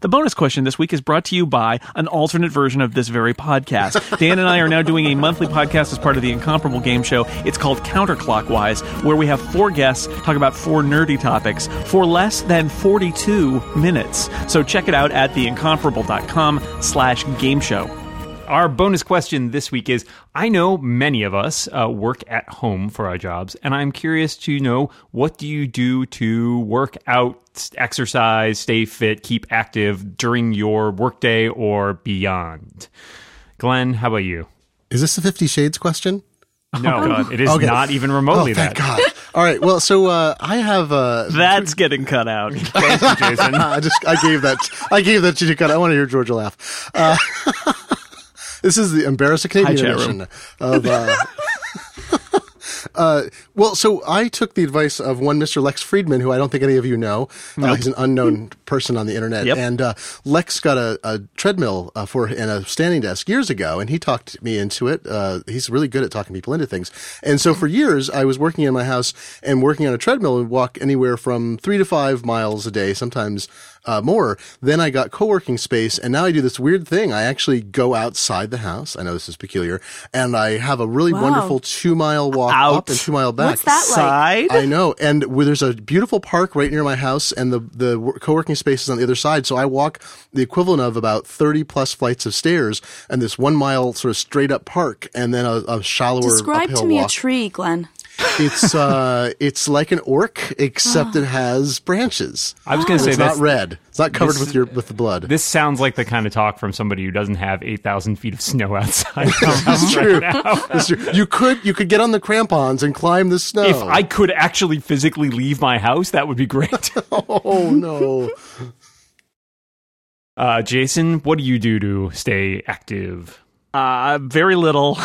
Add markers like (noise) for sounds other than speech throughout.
The bonus question this week is brought to you by an alternate version of this very podcast. (laughs) Dan and I are now doing a monthly podcast as part of the Incomparable Game Show. It's called Counterclockwise, where we have four guests talk about four nerdy topics for less than 42 minutes. So check it out at theincomparable.com slash game show. Our bonus question this week is I know many of us uh, work at home for our jobs, and I'm curious to know what do you do to work out, exercise, stay fit, keep active during your workday or beyond? Glenn, how about you? Is this a Fifty Shades question? No, God, it is Okay. not even remotely oh, thank that. God. All right. Well, so uh, I have. Uh, That's getting cut out. (laughs) Thank you, Jason. (laughs) I just I gave that I gave that to you. I want to hear Georgia laugh. Uh, (laughs) this is the embarrassing Hi, Canadian chat edition of. Uh, (laughs) uh, well, so I took the advice of one Mr. Lex Friedman, who I don't think any of you know. Uh, he's an unknown person on the internet, Yep. and uh, Lex got a, a treadmill uh, for and a standing desk years ago, and he talked me into it. Uh, he's really good at talking people into things, and so for years I was working in my house and working on a treadmill and walk anywhere from three to five miles a day, sometimes uh, more. Then I got co-working space, and now I do this weird thing. I actually go outside the house. I know this is peculiar, and I have a really Wow. wonderful two mile walk Out. up and two mile back. What's that like? Side? I know, and where there's a beautiful park right near my house, and the the co-working space is on the other side. So I walk the equivalent of about thirty plus flights of stairs, and this one mile sort of straight up park, and then a, a shallower Describe uphill to me walk. a tree, Glenn. It's uh, it's like an orc, except it has branches. I was going to say It's not this. red. It's not covered this- with your with the blood. This sounds like the kind of talk from somebody who doesn't have 8,000 feet of snow outside. (laughs) It's (laughs) true. It's true. You could you could get on the crampons and climb the snow. if I could actually physically leave my house, that would be great. (laughs) oh no. Uh, Jason, what do you do to stay active? Uh, very little.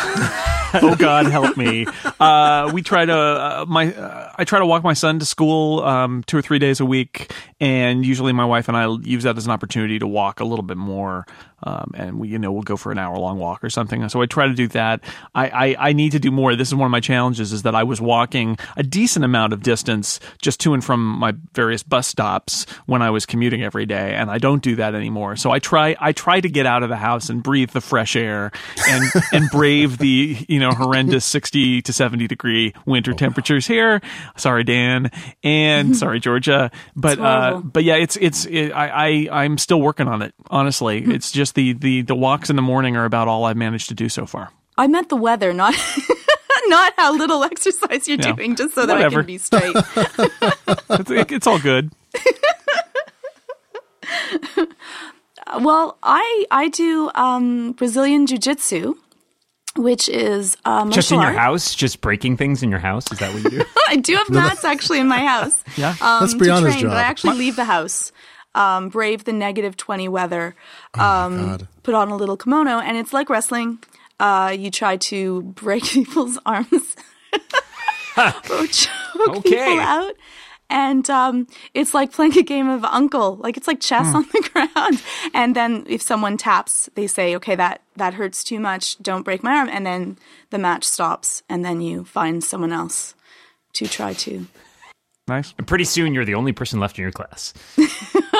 Oh God, help me. Uh, we try to uh, my uh, I try to walk my son to school um, two or three days a week, and usually my wife and I use that as an opportunity to walk a little bit more. Um, and we, you know, we'll go for an hour long walk or something. So I try to do that. I, I, I need to do more. This is one of my challenges: is that I was walking a decent amount of distance just to and from my various bus stops when I was commuting every day, and I don't do that anymore. So I try I try to get out of the house and breathe the fresh air and (laughs) and brave the you know horrendous sixty to seventy degree winter temperatures here. Sorry, Dan, and (laughs) sorry, Georgia, but uh, but yeah, it's it's it, I I I'm still working on it. Honestly, it's just the the the walks in the morning are about all I've managed to do so far. I meant the weather, not (laughs) not how little exercise you're Yeah. doing, just so that I can be straight. (laughs) (laughs) It's, it- it's all good. well, I I do um, Brazilian jiu jitsu, which is uh, Just in martial your art. house? Just breaking things in your house? Is that what you do? I do have mats actually in my house. Yeah. um, That's Brianna's train, job. But I actually leave the house, um, brave the negative twenty weather, um, God. put on a little kimono, and it's like wrestling. Uh, you try to break (laughs) people's arms (laughs) or choke Okay. people out. And um, it's like playing a game of uncle. Like it's like chess Hmm. on the (laughs) ground. And then if someone taps, they say, "Okay, that that hurts too much. Don't break my arm." And then the match stops, and then you find someone else to try to Nice. And pretty soon, you're the only person left in your class.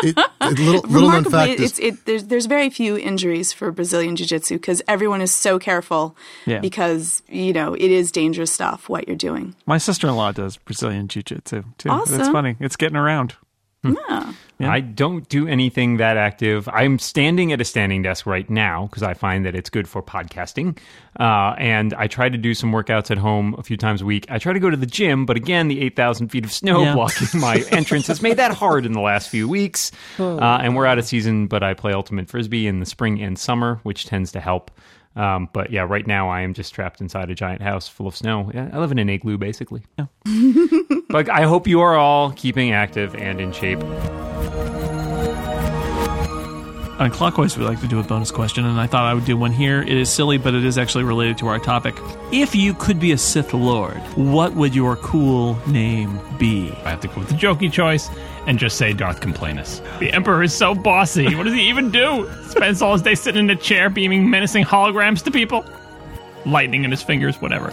It, it- little (laughs) little known Remarkably, fact is it, there's there's very few injuries for Brazilian Jiu Jitsu because everyone is so careful Yeah. because you know it is dangerous stuff what you're doing. My sister in law does Brazilian jiu jitsu too. It's funny. It's getting around. Yeah. Yeah. I don't do anything that active. I'm standing at a standing desk right now because I find that it's good for podcasting. Uh, and I try to do some workouts at home a few times a week. I try to go to the gym, but again, the 8,000 feet of snow Yeah. blocking my (laughs) entrance has made that hard in the last few weeks. Uh, and we're out of season, but I play Ultimate Frisbee in the spring and summer, which tends to help. Um, but yeah, right now I am just trapped inside a giant house full of snow. Yeah, I live in an igloo basically. (laughs) but I hope you are all keeping active and in shape. On Clockwise, we like to do a bonus question, and I thought I would do one here. It is silly, but it is actually related to our topic. If you could be a Sith Lord, what would your cool name be? I have to go with the jokey choice and just say Darth Complainus. The Emperor is so bossy. What does he even do? Spends all his day sitting in a chair beaming menacing holograms to people? Lightning in his fingers, whatever.